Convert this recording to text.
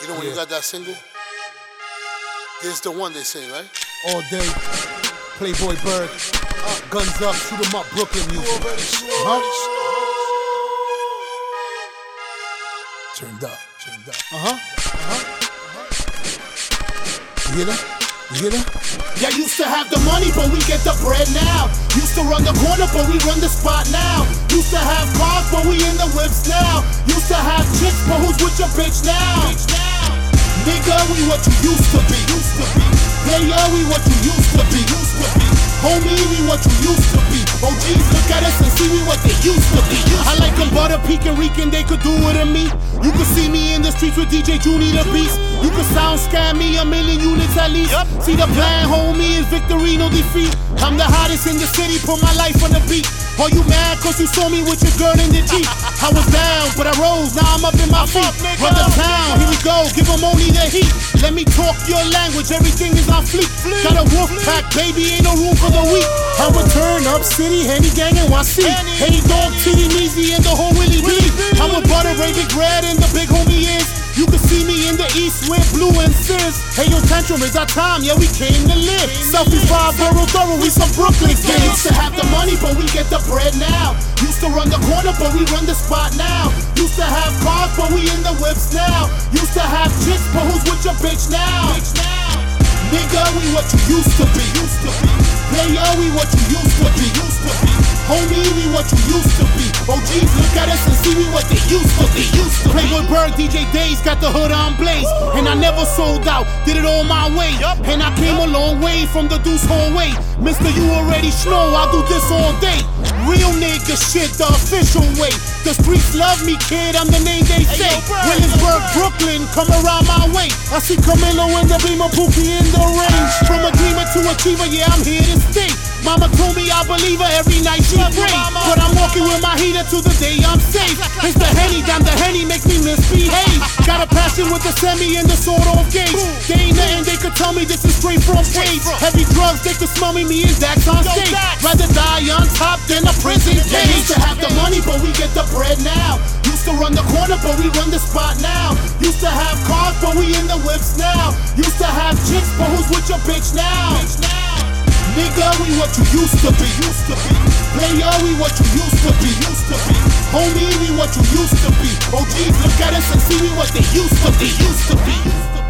You know when you got that single? This the one they sing, right? All day. Playboy Burg. Uh, guns up, shoot 'em up, Brooklyn music. Huh? Turned up, turned up. Uh huh. Uh huh. You hear that? You hear that? Yeah, used to have the money, but we get the bread now. Used to run the corner, but we run the spot now. Used to have cars, but we in the whips now. Used to have chicks, but who's with your bitch now? Nigga, we what you used to be. Used to be. Player, we what you used to be. Used to be. Homie, we what you used to be. OGs look at see we what they used to be. I like them butter peeking, reeking, they could do it to me. You could see me in the streets with DJ Junie the Beast. You could sound scam me a million units at least. See the plan, homie, is victory, no defeat. I'm the hottest in the city, put my life on the beat. Are you mad cause you saw me with your girl in the Jeep? I was down, but I rose, now I'm up in my feet. Run the town, here we go, give them only the heat. Let me talk your language, everything is on fleek. Got a wolf pack, baby, ain't no room for the weak. I return up city, Henny Gang and YC. Henny Dog, Titty, Measy, and the whole Willie B. I'm a butter, Big Red, and the big homie is. You can see me in the east with blue and sis. Hey, yo, tantrum is our time, yeah, we came to live. Selfie five, borough, thorough, we some Brooklyn kids. Used to have the money, but we get the bread now. Used to run the corner, but we run the spot now. Used to have cars, but we in the whips now. Used to have chicks, but who's with your bitch now? Nigga, we what you used to be. Used to be. Player, we what you used to be. Used to be. Homie, we what you used to be. OGs look at us and see we what they used to be. Used to Playboy Burg, DJ Daze got the hood on blaze. And I never sold out, did it all my way. And I came a long way from the deuce whole way. Mister, you already know I do this all day. Real nigga shit, the official way. The streets love me, kid, I'm the name they say. Williamsburg, Brooklyn, come around my way. I see Camilo in the beamer, Pookie in the range. Achiever, yeah, I'm here to stay. Mama told me I believe her every night she pray. But I'm walking with my heater to the day I'm safe. It's the Henny, damn the Henny makes me misbehave. Got a passion with the semi and the sword off gauge. They ain't nothing they could tell me this is straight from cage. Heavy drugs, they could smell me, me and Dax on stage. Rather die on top than a prison cage. Used to have the money, but we get the bread now. Used to run the corner, but we run the spot now. Used to have cars, but we in the whips now. Used to have chicks, but who's with your bitch now? bitch now? Nigga, we what you used to be, used to be. Player, we what you used to be, used to be. Homie, we what you used to be. OGs look at us and see we what they used to be, used to be. Used to be.